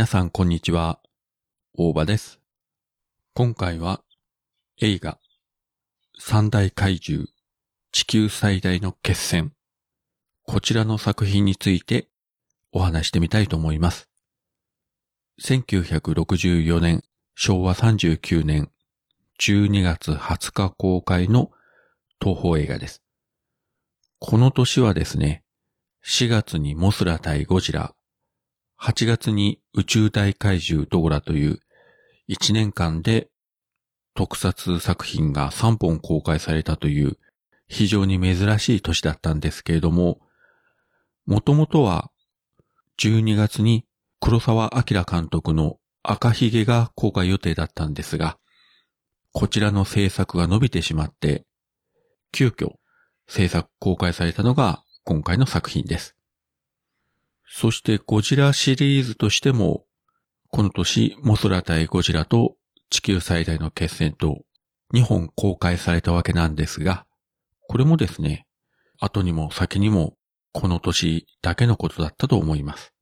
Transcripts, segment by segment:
皆さんこんにちは。大場です。今回は映画三大怪獣地球最大の決戦こちらの作品についてお話してみたいと思います。1964年昭和39年12月20日公開の東宝映画です。この年はですね、4月にモスラ対ゴジラ、8月に宇宙大怪獣ドーラという1年間で特撮作品が3本公開されたという非常に珍しい年だったんですけれども、もともとは12月に黒沢明監督の赤ひげが公開予定だったんですが、こちらの制作が伸びてしまって、急遽制作公開されたのが今回の作品です。そしてゴジラシリーズとしても、この年モスラ対ゴジラと地球最大の決戦と2本公開されたわけなんですが、これもですね、後にも先にもこの年だけのことだったと思います。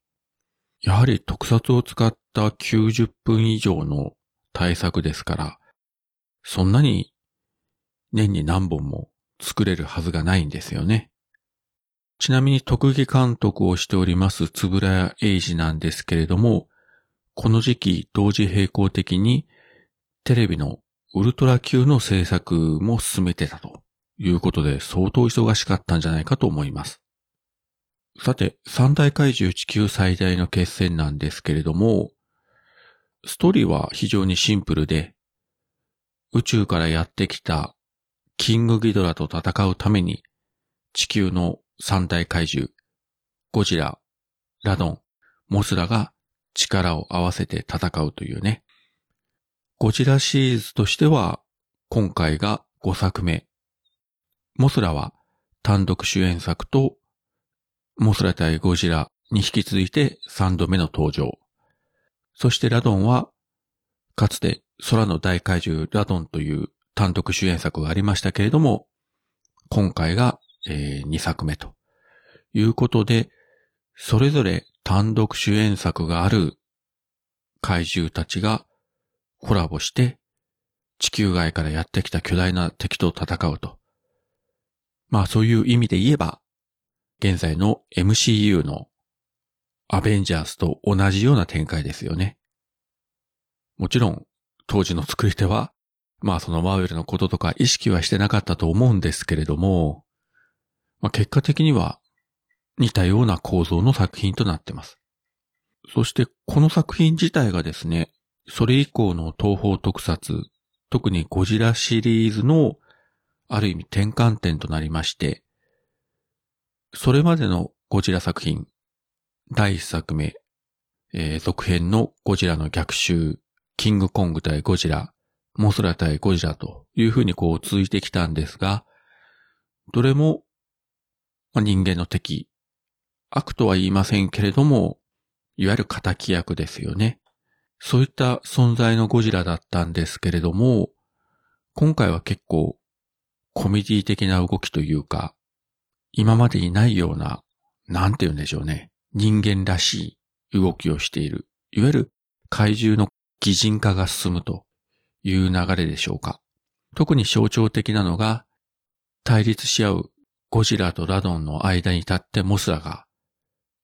やはり特撮を使った90分以上の大作ですから、そんなに年に何本も作れるはずがないんですよね。ちなみに特技監督をしておりますつぶらや英二なんですけれども、この時期同時並行的にテレビのウルトラ級の制作も進めてたということで相当忙しかったんじゃないかと思います。さて、三大怪獣地球最大の決戦なんですけれども、ストーリーは非常にシンプルで、宇宙からやってきたキングギドラと戦うために地球の三大怪獣、ゴジラ、ラドン、モスラが力を合わせて戦うというね。ゴジラシリーズとしては今回が5作目。モスラは単独主演作とモスラ対ゴジラに引き続いて3度目の登場。そしてラドンはかつて空の大怪獣ラドンという単独主演作がありましたけれども、今回がえー2作目ということで、それぞれ単独主演作がある怪獣たちがコラボして地球外からやってきた巨大な敵と戦うと。まあそういう意味で言えば、現在の MCU のアベンジャーズと同じような展開ですよね。もちろん当時の作り手は、まあそのマーベルのこととか意識はしてなかったと思うんですけれども、まあ、結果的には似たような構造の作品となってます。そしてこの作品自体がですね、それ以降の東方特撮、特にゴジラシリーズのある意味転換点となりまして、それまでのゴジラ作品、第一作目、えー続編のゴジラの逆襲、キングコング対ゴジラ、モスラ対ゴジラという風にこう続いてきたんですが、どれもまあ人間の敵。悪とは言いませんけれども、いわゆる仇役ですよね。そういった存在のゴジラだったんですけれども、今回は結構コメディ的な動きというか、今までにないような、なんて言うんでしょうね。人間らしい動きをしている。いわゆる怪獣の擬人化が進むという流れでしょうか。特に象徴的なのが、対立し合うゴジラとラドンの間に立ってモスラが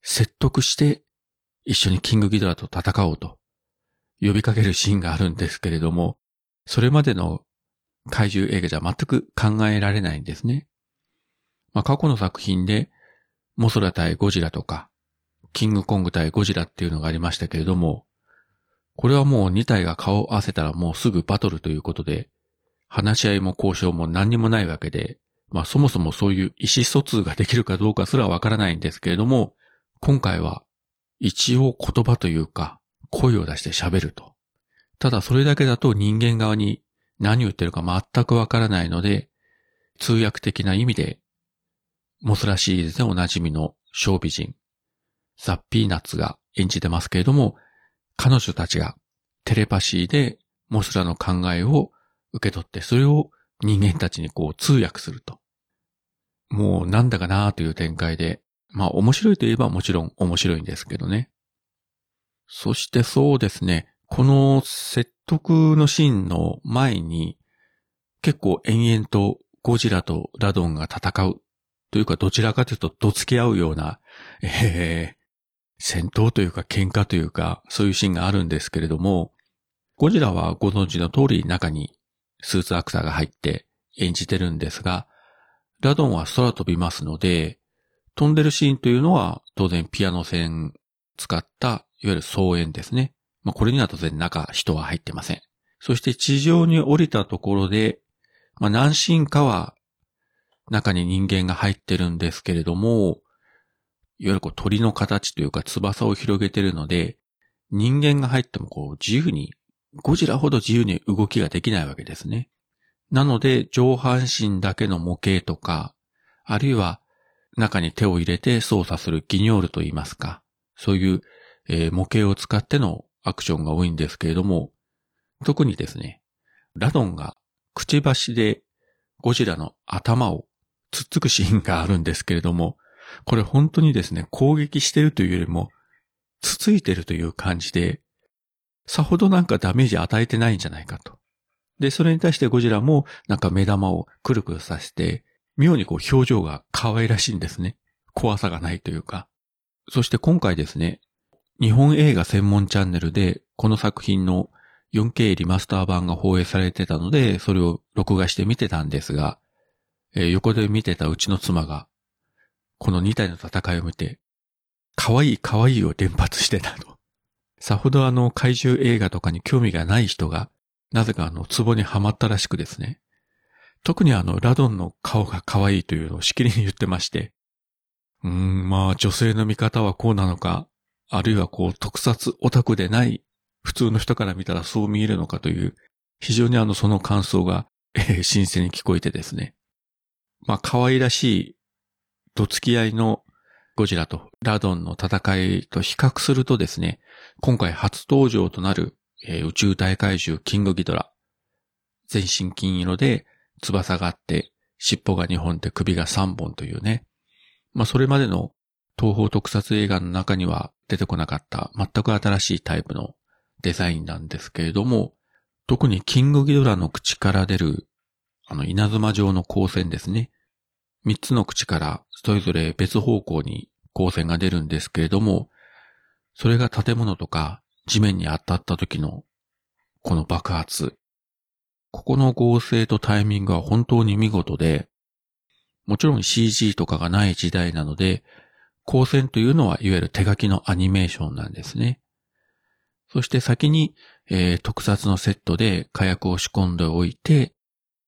説得して一緒にキングギドラと戦おうと呼びかけるシーンがあるんですけれども、それまでの怪獣映画じゃ全く考えられないんですね。まあ、過去の作品でモスラ対ゴジラとかキングコング対ゴジラっていうのがありましたけれども、これはもう2体が顔を合わせたらもうすぐバトルということで、話し合いも交渉も何にもないわけで、まあそもそもそういう意思疎通ができるかどうかすらわからないんですけれども、今回は一応言葉というか声を出して喋ると。ただそれだけだと人間側に何言ってるか全くわからないので、通訳的な意味で、モスラシリーズでおなじみの小美人、ザ・ピーナッツが演じてますけれども、彼女たちがテレパシーでモスラの考えを受け取って、それを人間たちにこう通訳すると。もうなんだかなという展開で、まあ面白いといえばもちろん面白いんですけどね。そしてそうですね、この説得のシーンの前に、結構延々とゴジラとラドンが戦うというかどちらかというとどつき合うような、えー、戦闘というか喧嘩というかそういうシーンがあるんですけれども、ゴジラはご存知の通り中にスーツアクターが入って演じてるんですが、ラドンは空飛びますので、飛んでるシーンというのは当然ピアノ線使ったいわゆる総演ですね。まあこれには当然中人は入ってません。そして地上に降りたところで、まあ何シーンかは中に人間が入ってるんですけれども、いわゆるこう鳥の形というか翼を広げてるので、人間が入ってもこう自由に、ゴジラほど自由に動きができないわけですね。なので上半身だけの模型とか、あるいは中に手を入れて操作するギニョールと言いますか、そういう、えー、模型を使ってのアクションが多いんですけれども、特にですね、ラドンがくちばしでゴジラの頭をつっつくシーンがあるんですけれども、これ本当にですね、攻撃してるというよりも、つついてるという感じで、さほどなんかダメージ与えてないんじゃないかと。で、それに対してゴジラもなんか目玉をくるくるさせて、妙にこう表情が可愛らしいんですね。怖さがないというか。そして今回ですね、日本映画専門チャンネルでこの作品の 4K リマスター版が放映されてたので、それを録画して見てたんですが、えー、横で見てたうちの妻が、この2体の戦いを見て、可愛い可愛いを連発してたと。さほどあの怪獣映画とかに興味がない人が、なぜかあの壺にはまったらしくですね。特にあのラドンの顔が可愛いというのをしきりに言ってまして、うーん、まあ女性の見方はこうなのか、あるいはこう特撮オタクでない普通の人から見たらそう見えるのかという、非常にあのその感想が、えー、新鮮に聞こえてですね。まあ、可愛らしい、どつき合いのゴジラとラドンの戦いと比較するとですね、今回初登場となる、えー、宇宙大怪獣キングギドラ。全身金色で翼があって、尻尾が2本で首が3本というね。まあ、それまでの東方特撮映画の中には出てこなかった全く新しいタイプのデザインなんですけれども、特にキングギドラの口から出るあの稲妻状の光線ですね。三つの口からそれぞれ別方向に光線が出るんですけれども、それが建物とか地面に当たった時のこの爆発。ここの合成とタイミングは本当に見事で、もちろん CG とかがない時代なので、光線というのはいわゆる手書きのアニメーションなんですね。そして先に、えー、特撮のセットで火薬を仕込んでおいて、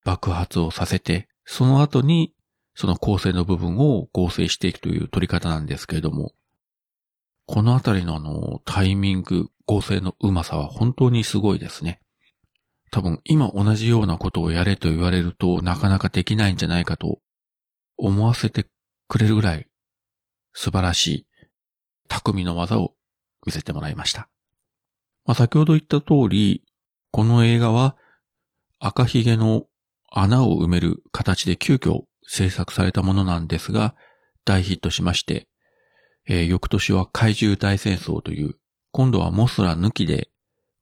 爆発をさせて、その後にその構成の部分を合成していくという取り方なんですけれども、このあたりのあの、タイミング、合成のうまさは本当にすごいですね。多分今同じようなことをやれと言われるとなかなかできないんじゃないかと思わせてくれるぐらい素晴らしい匠の技を見せてもらいました。まあ、先ほど言った通り、この映画は赤ひげの穴を埋める形で急遽制作されたものなんですが、大ヒットしまして、えー、翌年は怪獣大戦争という、今度はモスラ抜きで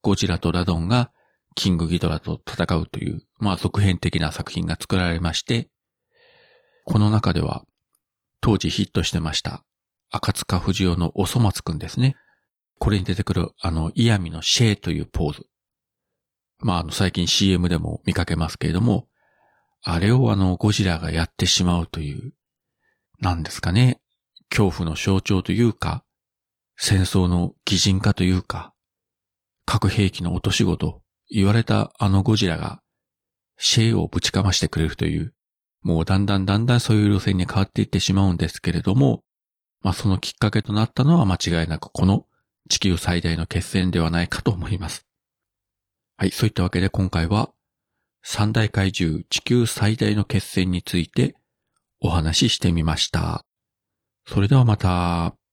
ゴジラとラドンがキングギドラと戦うという、まあ続編的な作品が作られまして、この中では当時ヒットしてました赤塚不二夫のおそ松くんですね。これに出てくるあのイヤミのシェイというポーズ。まああの最近 CM でも見かけますけれども、あれをあのゴジラがやってしまうという、なんですかね、恐怖の象徴というか、戦争の擬人化というか、核兵器の落とし子と言われたあのゴジラが、シェイをぶちかましてくれるという、もうだんだんだんだんそういう路線に変わっていってしまうんですけれども、まあそのきっかけとなったのは間違いなくこの地球最大の決戦ではないかと思います。はい、そういったわけで今回は三大怪獣地球最大の決戦についてお話ししてみました。それではまた。